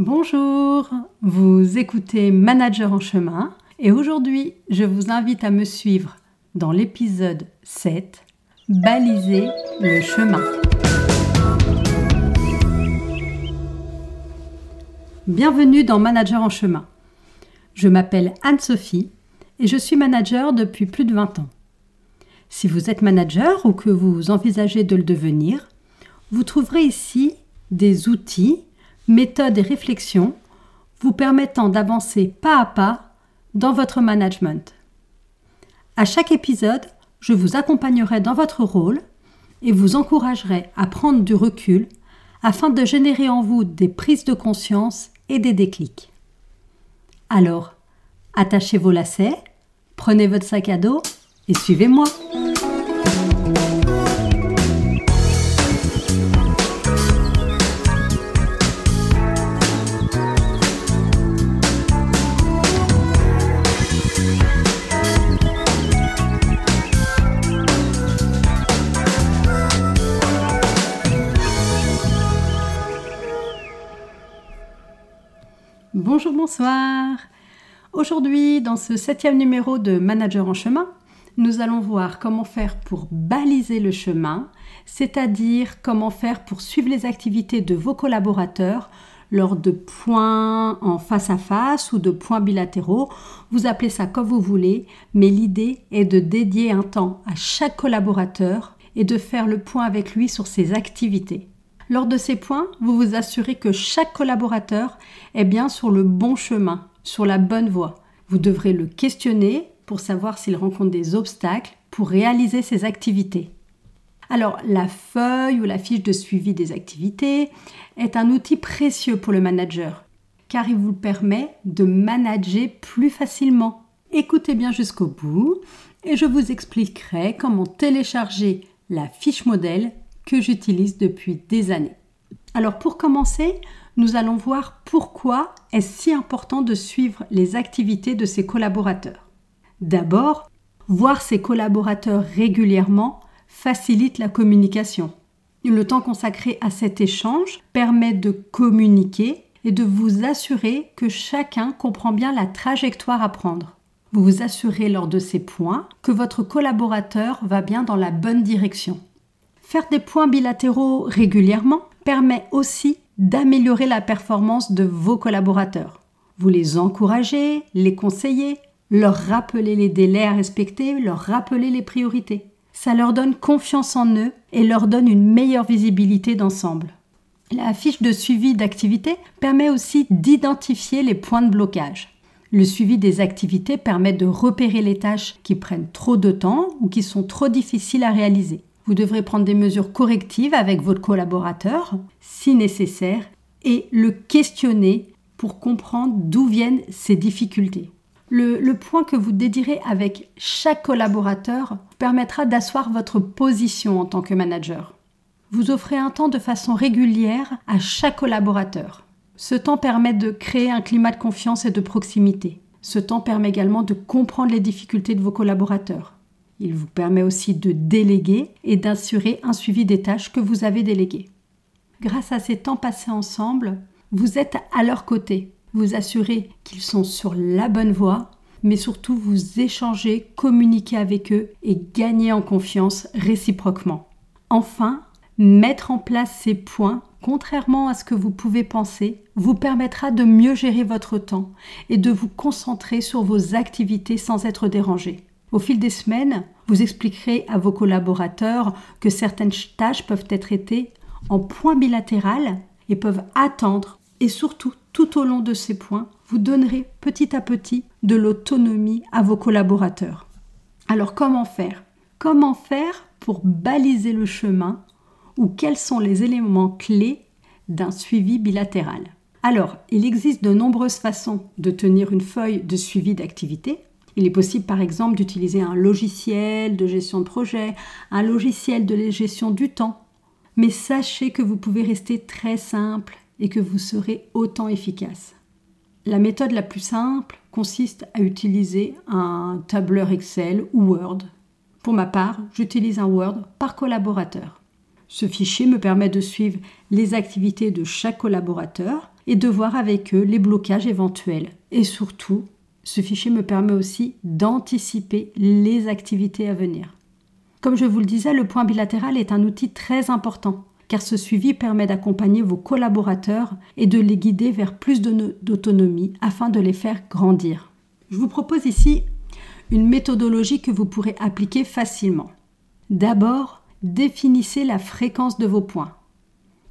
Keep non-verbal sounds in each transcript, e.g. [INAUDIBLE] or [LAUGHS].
Bonjour, vous écoutez Manager en chemin et aujourd'hui je vous invite à me suivre dans l'épisode 7, Baliser le chemin. Bienvenue dans Manager en chemin. Je m'appelle Anne-Sophie et je suis manager depuis plus de 20 ans. Si vous êtes manager ou que vous envisagez de le devenir, vous trouverez ici des outils, méthodes et réflexions vous permettant d'avancer pas à pas dans votre management. À chaque épisode, je vous accompagnerai dans votre rôle et vous encouragerai à prendre du recul afin de générer en vous des prises de conscience et des déclics. Alors, attachez vos lacets, prenez votre sac à dos et suivez-moi. Bonjour, bonsoir. Aujourd'hui, dans ce septième numéro de Manager en chemin, nous allons voir comment faire pour baliser le chemin, c'est-à-dire comment faire pour suivre les activités de vos collaborateurs lors de points en face à face ou de points bilatéraux. Vous appelez ça comme vous voulez, mais l'idée est de dédier un temps à chaque collaborateur et de faire le point avec lui sur ses activités. Lors de ces points, vous vous assurez que chaque collaborateur est bien sur le bon chemin, sur la bonne voie. Vous devrez le questionner pour savoir s'il rencontre des obstacles pour réaliser ses activités. Alors, la feuille ou la fiche de suivi des activités est un outil précieux pour le manager, car il vous permet de manager plus facilement. Écoutez bien jusqu'au bout et je vous expliquerai comment télécharger la fiche modèle que j'utilise depuis des années. Alors pour commencer, nous allons voir pourquoi est-ce si important de suivre les activités de ses collaborateurs. D'abord, voir ses collaborateurs régulièrement facilite la communication. Le temps consacré à cet échange permet de communiquer et de vous assurer que chacun comprend bien la trajectoire à prendre. Vous vous assurez lors de ces points que votre collaborateur va bien dans la bonne direction. Faire des points bilatéraux régulièrement permet aussi d'améliorer la performance de vos collaborateurs. Vous les encouragez, les conseillez, leur rappelez les délais à respecter, leur rappelez les priorités. Ça leur donne confiance en eux et leur donne une meilleure visibilité d'ensemble. La fiche de suivi d'activité permet aussi d'identifier les points de blocage. Le suivi des activités permet de repérer les tâches qui prennent trop de temps ou qui sont trop difficiles à réaliser. Vous devrez prendre des mesures correctives avec votre collaborateur, si nécessaire, et le questionner pour comprendre d'où viennent ces difficultés. Le, point que vous dédirez avec chaque collaborateur permettra d'asseoir votre position en tant que manager. Vous offrez un temps de façon régulière à chaque collaborateur. Ce temps permet de créer un climat de confiance et de proximité. Ce temps permet également de comprendre les difficultés de vos collaborateurs. Il vous permet aussi de déléguer et d'assurer un suivi des tâches que vous avez déléguées. Grâce à ces temps passés ensemble, vous êtes à leur côté. Vous assurez qu'ils sont sur la bonne voie, mais surtout vous échangez, communiquez avec eux et gagnez en confiance réciproquement. Enfin, mettre en place ces points, contrairement à ce que vous pouvez penser, vous permettra de mieux gérer votre temps et de vous concentrer sur vos activités sans être dérangé. Au fil des semaines, vous expliquerez à vos collaborateurs que certaines tâches peuvent être traitées en points bilatéral et peuvent attendre. Et surtout, tout au long de ces points, vous donnerez petit à petit de l'autonomie à vos collaborateurs. Alors comment faire? Comment faire pour baliser le chemin ou quels sont les éléments clés d'un suivi bilatéral? Alors, il existe de nombreuses façons de tenir une feuille de suivi d'activité. Il est possible par exemple d'utiliser un logiciel de gestion de projet, un logiciel de gestion du temps. Mais sachez que vous pouvez rester très simple et que vous serez autant efficace. La méthode la plus simple consiste à utiliser un tableur Excel ou Word. Pour ma part, j'utilise un Word par collaborateur. Ce fichier me permet de suivre les activités de chaque collaborateur et de voir avec eux les blocages éventuels. Et surtout, ce fichier me permet aussi d'anticiper les activités à venir. Comme je vous le disais, le point bilatéral est un outil très important car ce suivi permet d'accompagner vos collaborateurs et de les guider vers plus d'autonomie afin de les faire grandir. Je vous propose ici une méthodologie que vous pourrez appliquer facilement. D'abord, définissez la fréquence de vos points.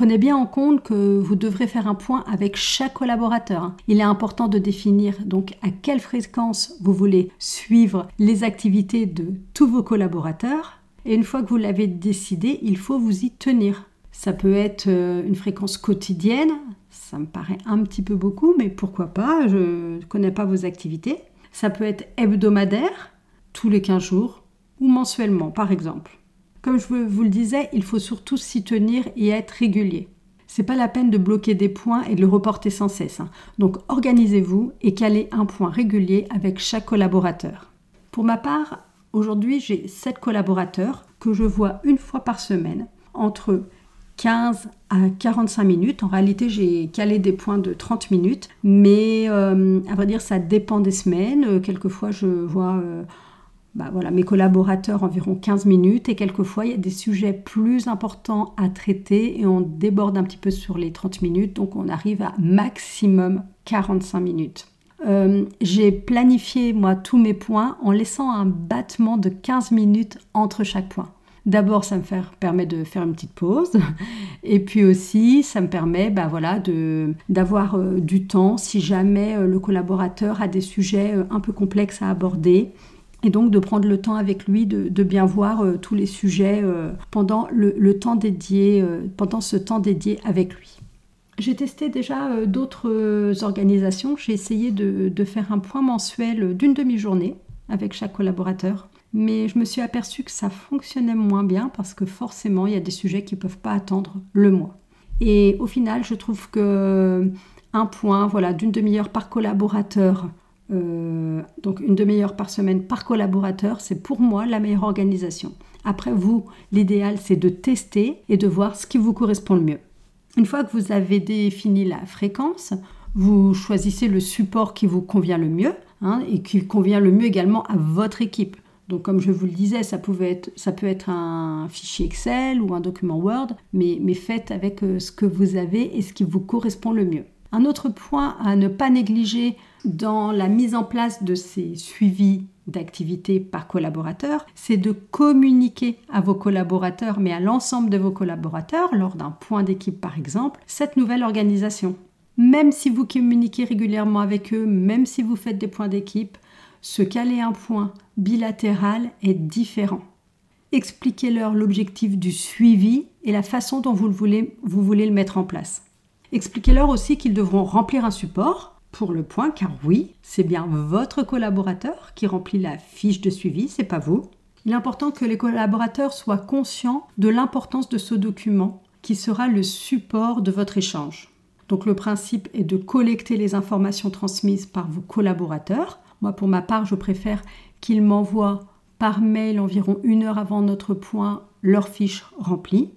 Prenez bien en compte que vous devrez faire un point avec chaque collaborateur. Il est important de définir donc à quelle fréquence vous voulez suivre les activités de tous vos collaborateurs. Et une fois que vous l'avez décidé, il faut vous y tenir. Ça peut être euh, une fréquence quotidienne, ça me paraît un petit peu beaucoup, mais pourquoi pas, je ne connais pas vos activités. Ça peut être hebdomadaire, tous les 15 jours, ou mensuellement par exemple. Comme je vous le disais, il faut surtout s'y tenir et être régulier. C'est pas la peine de bloquer des points et de le reporter sans cesse. Hein. Donc organisez-vous et calez un point régulier avec chaque collaborateur. Pour ma part, aujourd'hui j'ai 7 collaborateurs que je vois une fois par semaine entre 15 à 45 minutes. En réalité, j'ai calé des points de 30 minutes, mais euh, à vrai dire, ça dépend des semaines. Euh, quelquefois, je vois euh, bah, voilà, mes collaborateurs environ 15 minutes et quelquefois, il y a des sujets plus importants à traiter et on déborde un petit peu sur les 30 minutes, donc on arrive à maximum 45 minutes. j'ai planifié moi tous mes points en laissant un battement de 15 minutes entre chaque point. D'abord, ça me permet de faire une petite pause. [LAUGHS] Et puis aussi, ça me permet bah, voilà, d'avoir euh, du temps si jamais euh, le collaborateur a des sujets euh, un peu complexes à aborder. Et donc de prendre le temps avec lui de, bien voir tous les sujets pendant, le, temps dédié, pendant ce temps dédié avec lui. J'ai testé déjà d'autres organisations. J'ai essayé de faire un point mensuel d'une demi-journée avec chaque collaborateur mais je me suis aperçue que ça fonctionnait moins bien parce que forcément, il y a des sujets qui ne peuvent pas attendre le mois. Et au final, je trouve que un point, voilà, d'une demi-heure par collaborateur, euh, donc une demi-heure par semaine par collaborateur, c'est pour moi la meilleure organisation. Après vous, l'idéal c'est de tester et de voir ce qui vous correspond le mieux. Une fois que vous avez défini la fréquence, vous choisissez le support qui vous convient le mieux hein, et qui convient le mieux également à votre équipe. Donc comme je vous le disais, ça, peut être un fichier Excel ou un document Word, mais, mais faites avec euh, ce que vous avez et ce qui vous correspond le mieux. Un autre point à ne pas négliger dans la mise en place de ces suivis d'activités par collaborateur, c'est de communiquer à vos collaborateurs, mais à l'ensemble de vos collaborateurs, lors d'un point d'équipe par exemple, cette nouvelle organisation. Même si vous communiquez régulièrement avec eux, même si vous faites des points d'équipe, se caler un point bilatéral est différent. Expliquez-leur l'objectif du suivi et la façon dont vous, voulez, vous voulez le mettre en place. Expliquez-leur aussi qu'ils devront remplir un support pour le point, car oui, c'est bien votre collaborateur qui remplit la fiche de suivi, c'est pas vous. Il est important que les collaborateurs soient conscients de l'importance de ce document qui sera le support de votre échange. Donc le principe est de collecter les informations transmises par vos collaborateurs moi, pour ma part, je préfère qu'ils m'envoient par mail environ une heure avant notre point leur fiche remplie.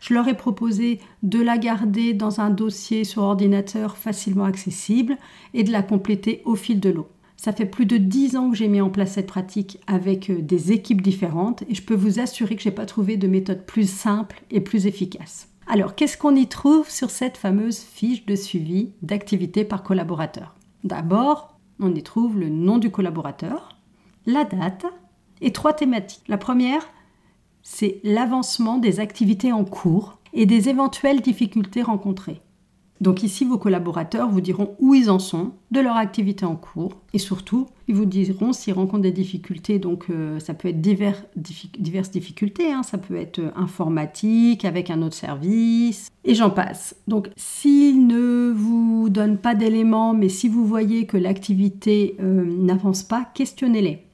Je leur ai proposé de la garder dans un dossier sur ordinateur facilement accessible et de la compléter au fil de l'eau. Ça fait plus de dix ans que j'ai mis en place cette pratique avec euh, des équipes différentes et je peux vous assurer que je n'ai pas trouvé de méthode plus simple et plus efficace. Alors, qu'est-ce qu'on y trouve sur cette fameuse fiche de suivi d'activité par collaborateur? D'abord, on y trouve le nom du collaborateur, la date et trois thématiques. La première, c'est l'avancement des activités en cours et des éventuelles difficultés rencontrées. Donc ici, vos collaborateurs vous diront où ils en sont de leur activité en cours et surtout, ils vous diront s'ils rencontrent des difficultés. Donc euh, ça peut être diverses difficultés, hein. ça peut être euh, informatique avec un autre service et j'en passe. Donc s'ils ne vous donnent pas d'éléments, mais si vous voyez que l'activité euh, n'avance pas, questionnez-les.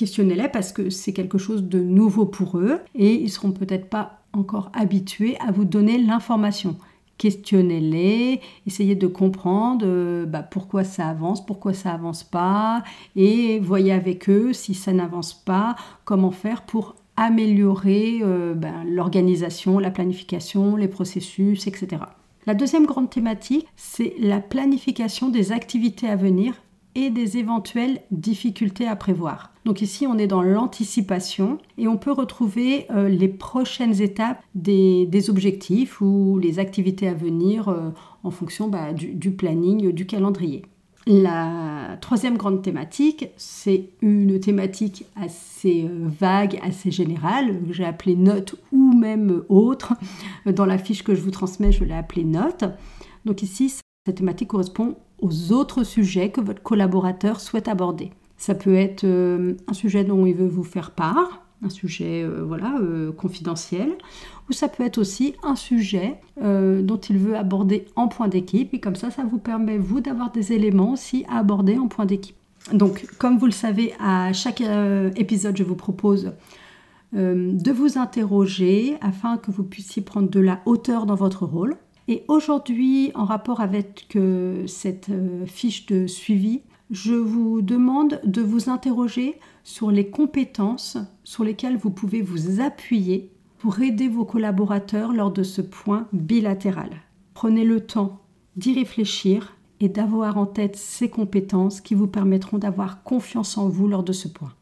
Questionnez-les parce que c'est quelque chose de nouveau pour eux et ils seront peut-être pas encore habitués à vous donner l'information questionnez-les, essayez de comprendre euh, bah, pourquoi ça avance, pourquoi ça avance pas, et voyez avec eux si ça n'avance pas, comment faire pour améliorer euh, bah, l'organisation, la planification, les processus, etc. La deuxième grande thématique, c'est la planification des activités à venir et des éventuelles difficultés à prévoir. Donc ici, on est dans l'anticipation et on peut retrouver euh, les prochaines étapes des, objectifs ou les activités à venir euh, en fonction bah, du, planning, du calendrier. La troisième grande thématique, c'est une thématique assez euh, vague, assez générale, que j'ai appelée note ou même autre. Dans la fiche que je vous transmets, je l'ai appelée note. Donc ici, cette thématique correspond aux autres sujets que votre collaborateur souhaite aborder. Ça peut être euh, un sujet dont il veut vous faire part, un sujet euh, voilà, euh, confidentiel, ou ça peut être aussi un sujet dont il veut aborder en point d'équipe, et comme ça, ça vous permet, vous, d'avoir des éléments aussi à aborder en point d'équipe. Donc, comme vous le savez, à chaque épisode, je vous propose de vous interroger afin que vous puissiez prendre de la hauteur dans votre rôle. Et aujourd'hui, en rapport avec cette fiche de suivi, je vous demande de vous interroger sur les compétences sur lesquelles vous pouvez vous appuyer pour aider vos collaborateurs lors de ce point bilatéral. Prenez le temps d'y réfléchir et d'avoir en tête ces compétences qui vous permettront d'avoir confiance en vous lors de ce point.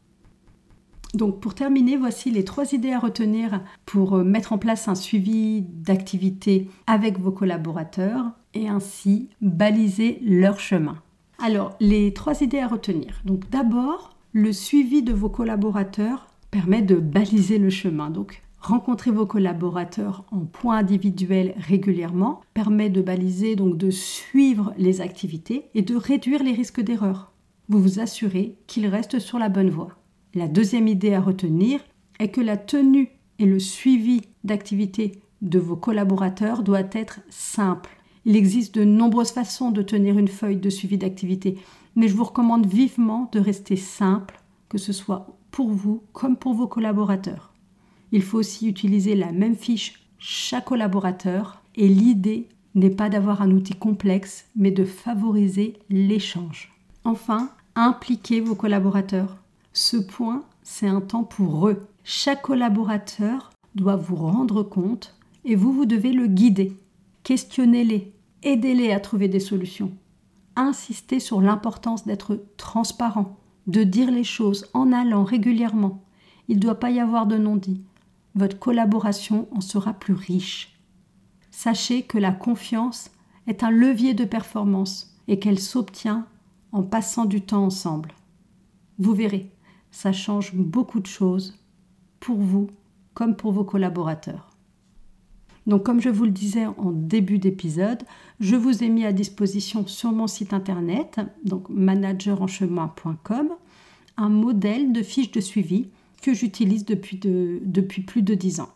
Donc pour terminer, voici les trois idées à retenir pour euh, mettre en place un suivi d'activité avec vos collaborateurs et ainsi baliser leur chemin. Alors, les trois idées à retenir. Donc d'abord, le suivi de vos collaborateurs permet de baliser le chemin. Donc, rencontrer vos collaborateurs en point individuel régulièrement permet de baliser, donc de suivre les activités et de réduire les risques d'erreur. Vous vous assurez qu'ils restent sur la bonne voie. La deuxième idée à retenir est que la tenue et le suivi d'activités de vos collaborateurs doit être simple il existe de nombreuses façons de tenir une feuille de suivi d'activité, mais je vous recommande vivement de rester simple, que ce soit pour vous comme pour vos collaborateurs. Il faut aussi utiliser la même fiche chaque collaborateur et l'idée n'est pas d'avoir un outil complexe, mais de favoriser l'échange. Enfin, impliquez vos collaborateurs. Ce point, c'est un temps pour eux. Chaque collaborateur doit vous rendre compte et vous, vous devez le guider. Questionnez-les, aidez-les à trouver des solutions. Insistez sur l'importance d'être transparent, de dire les choses en allant régulièrement. Il ne doit pas y avoir de non-dit. Votre collaboration en sera plus riche. Sachez que la confiance est un levier de performance et qu'elle s'obtient en passant du temps ensemble. Vous verrez, ça change beaucoup de choses pour vous comme pour vos collaborateurs. Donc comme je vous le disais en début d'épisode, je vous ai mis à disposition sur mon site internet, donc managerenchemin.com, un modèle de fiche de suivi que j'utilise depuis, plus de 10 ans.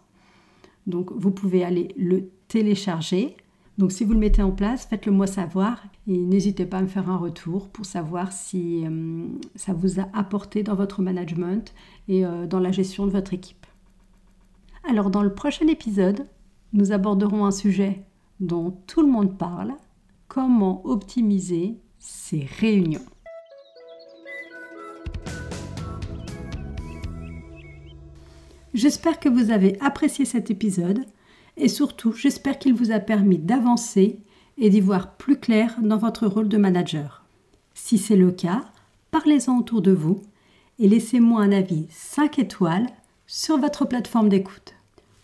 Donc vous pouvez aller le télécharger. Donc si vous le mettez en place, faites-le moi savoir et n'hésitez pas à me faire un retour pour savoir si euh, ça vous a apporté dans votre management et euh, dans la gestion de votre équipe. Alors dans le prochain épisode, nous aborderons un sujet dont tout le monde parle, comment optimiser ses réunions. J'espère que vous avez apprécié cet épisode et surtout j'espère qu'il vous a permis d'avancer et d'y voir plus clair dans votre rôle de manager. Si c'est le cas, parlez-en autour de vous et laissez-moi un avis 5 étoiles sur votre plateforme d'écoute.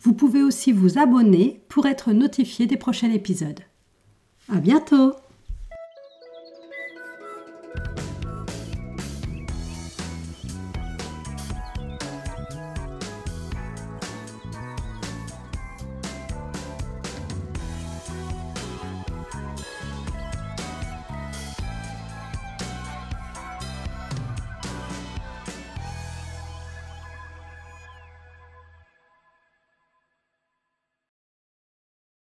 Vous pouvez aussi vous abonner pour être notifié des prochains épisodes. À bientôt!